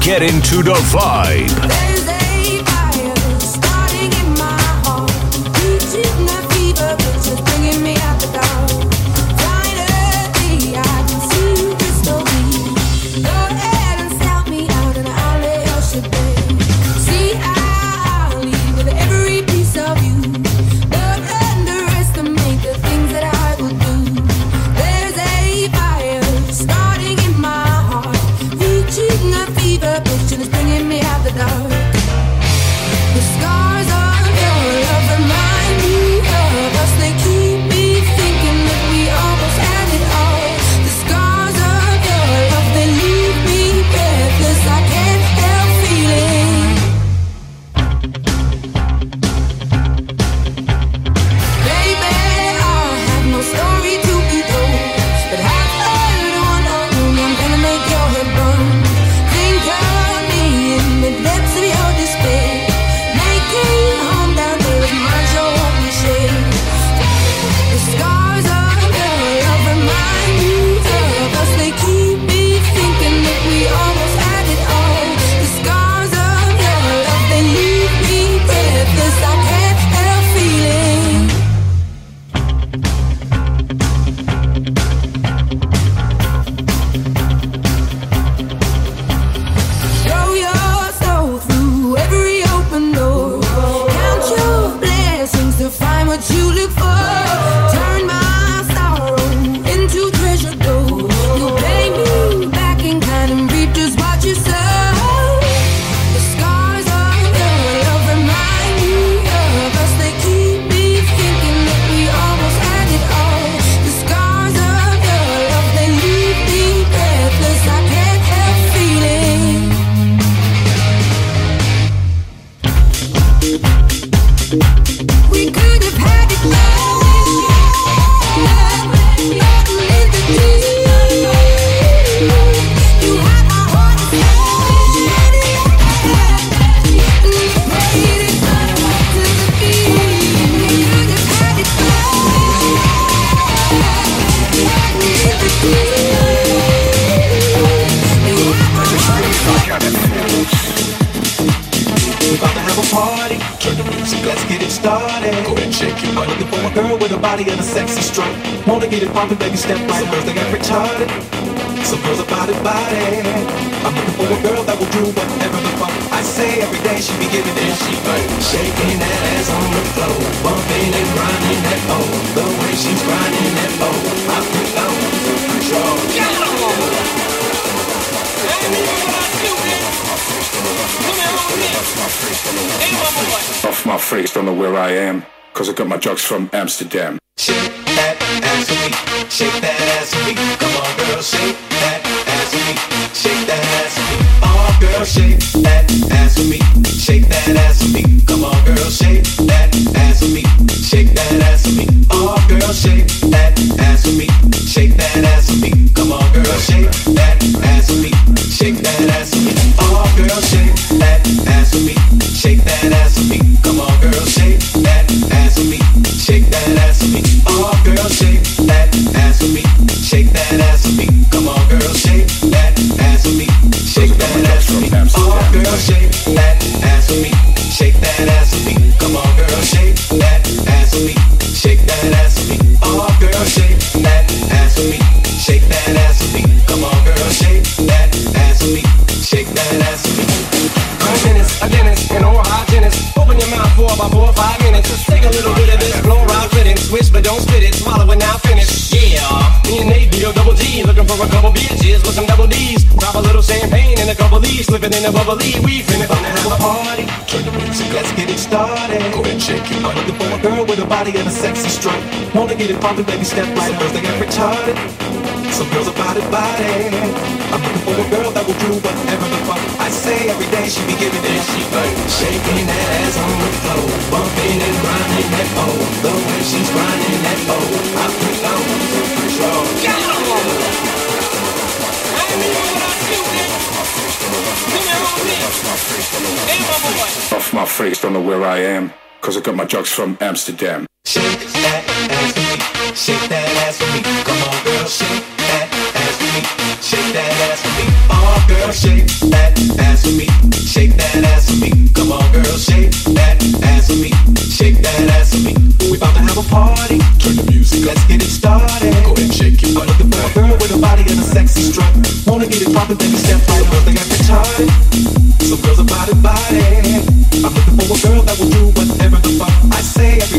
Get into the vibe. Oh, couple D's, slip it in a bubbly. We finna About to have a party, turn the music, let's get it started. Go ahead, shake it. I'm looking for a girl with a body and a sexy strut. Wanna get it poppin', baby, step right. Some girls they got retarded. Some girls are body body. I'm looking for a girl that will do whatever the fuck I say. Every day she be giving it, she like shaking that ass on the floor, bumping and grinding that pole. The way she's grinding that pole, I feel out of control. Off my face, don't know where I am, cause I got my drugs from Amsterdam. Shake that ass for me. Shake that ass for me. Come on, girl, shake that ass for me. Shake that ass for me. Oh, girl, shake that ass for me. Shake that ass for me. Come on, girl, shake that ass for me. Shake that ass for me. We about to have a party. Turn the music, let's get it started. Go ahead, shake it. I'm looking for a girl with a body and a sexy strut. Wanna get it poppin', baby, step right. Girls, they got retarded. Some girls body body. I'm looking for a girl that will do whatever the fuck I say.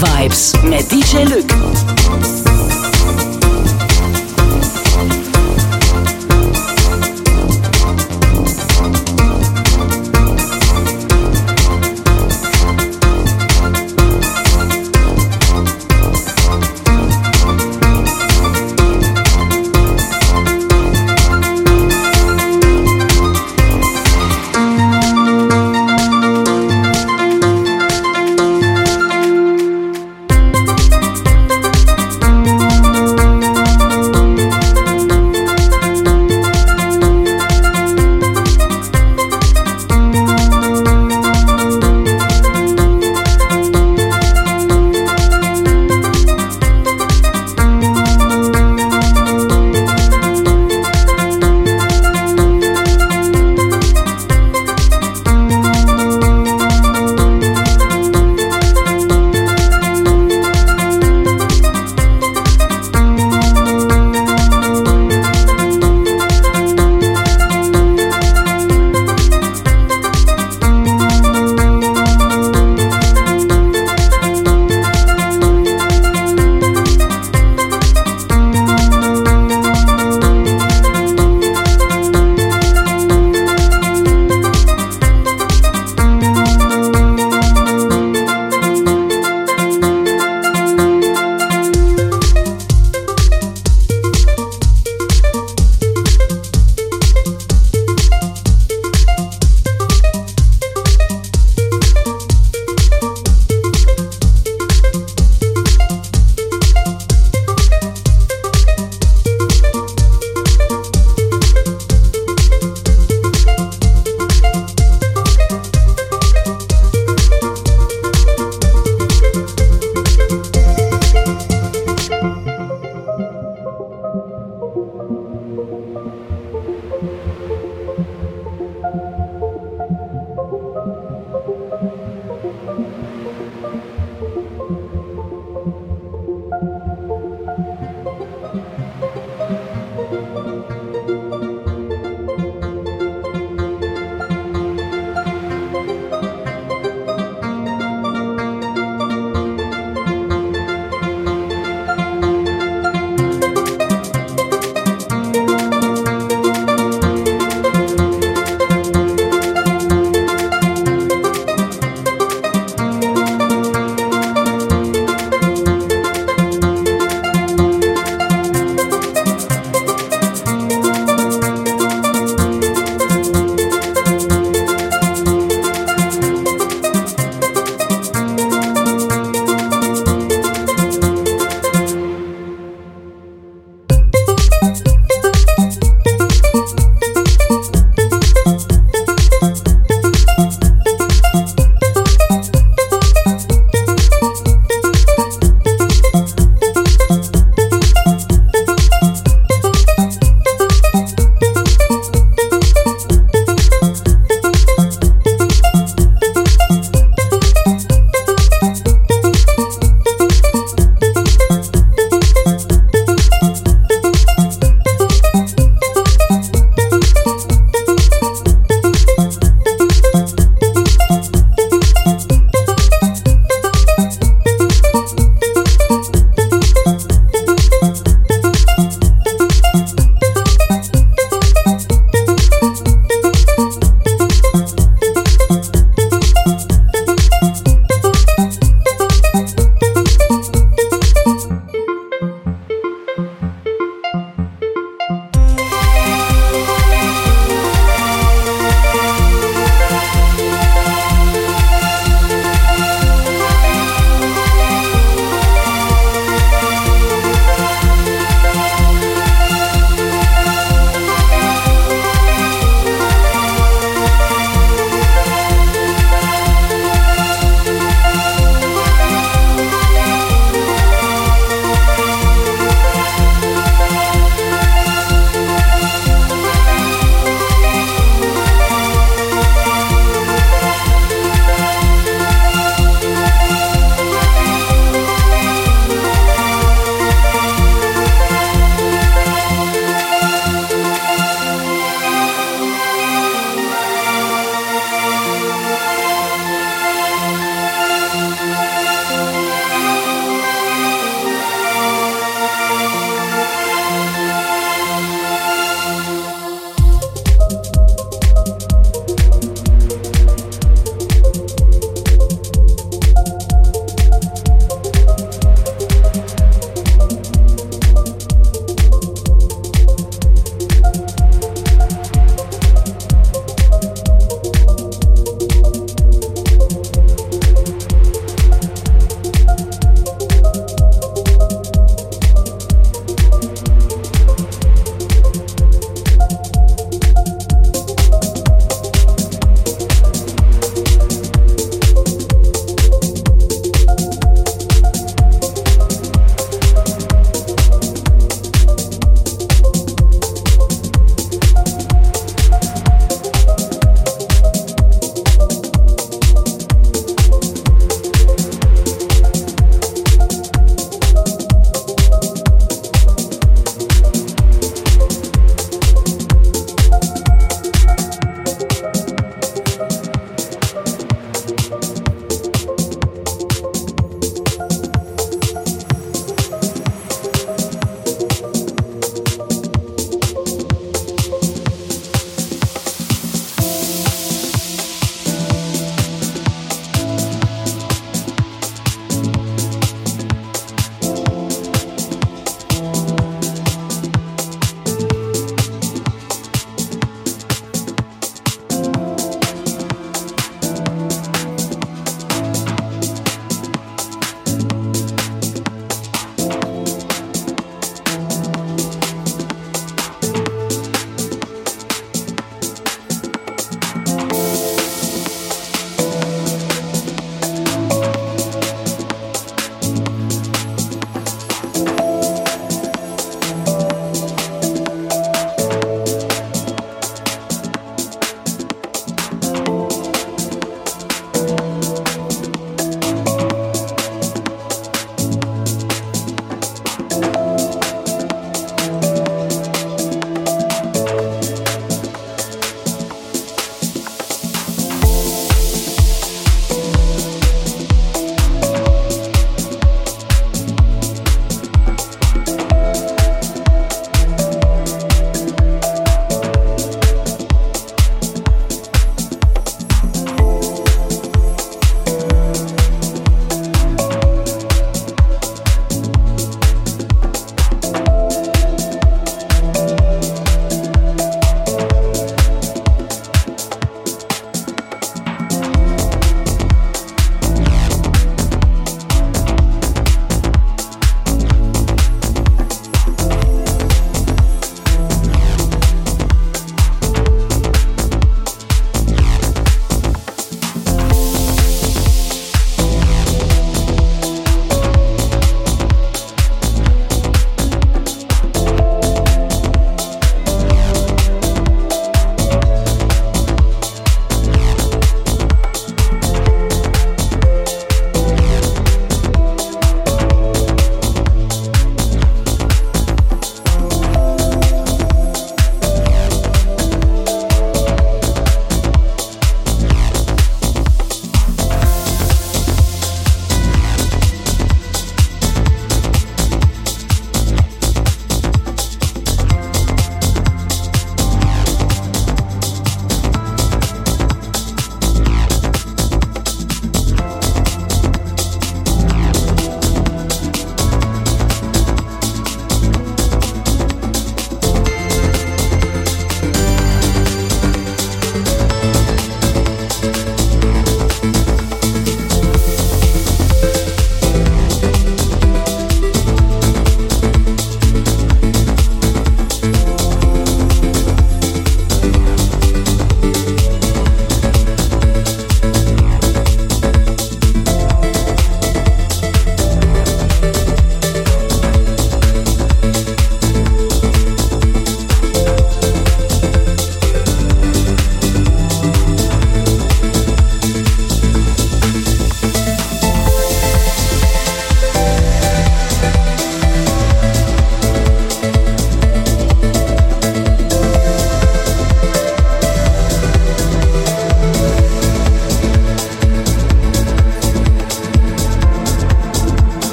Vibes mit DJ Lück.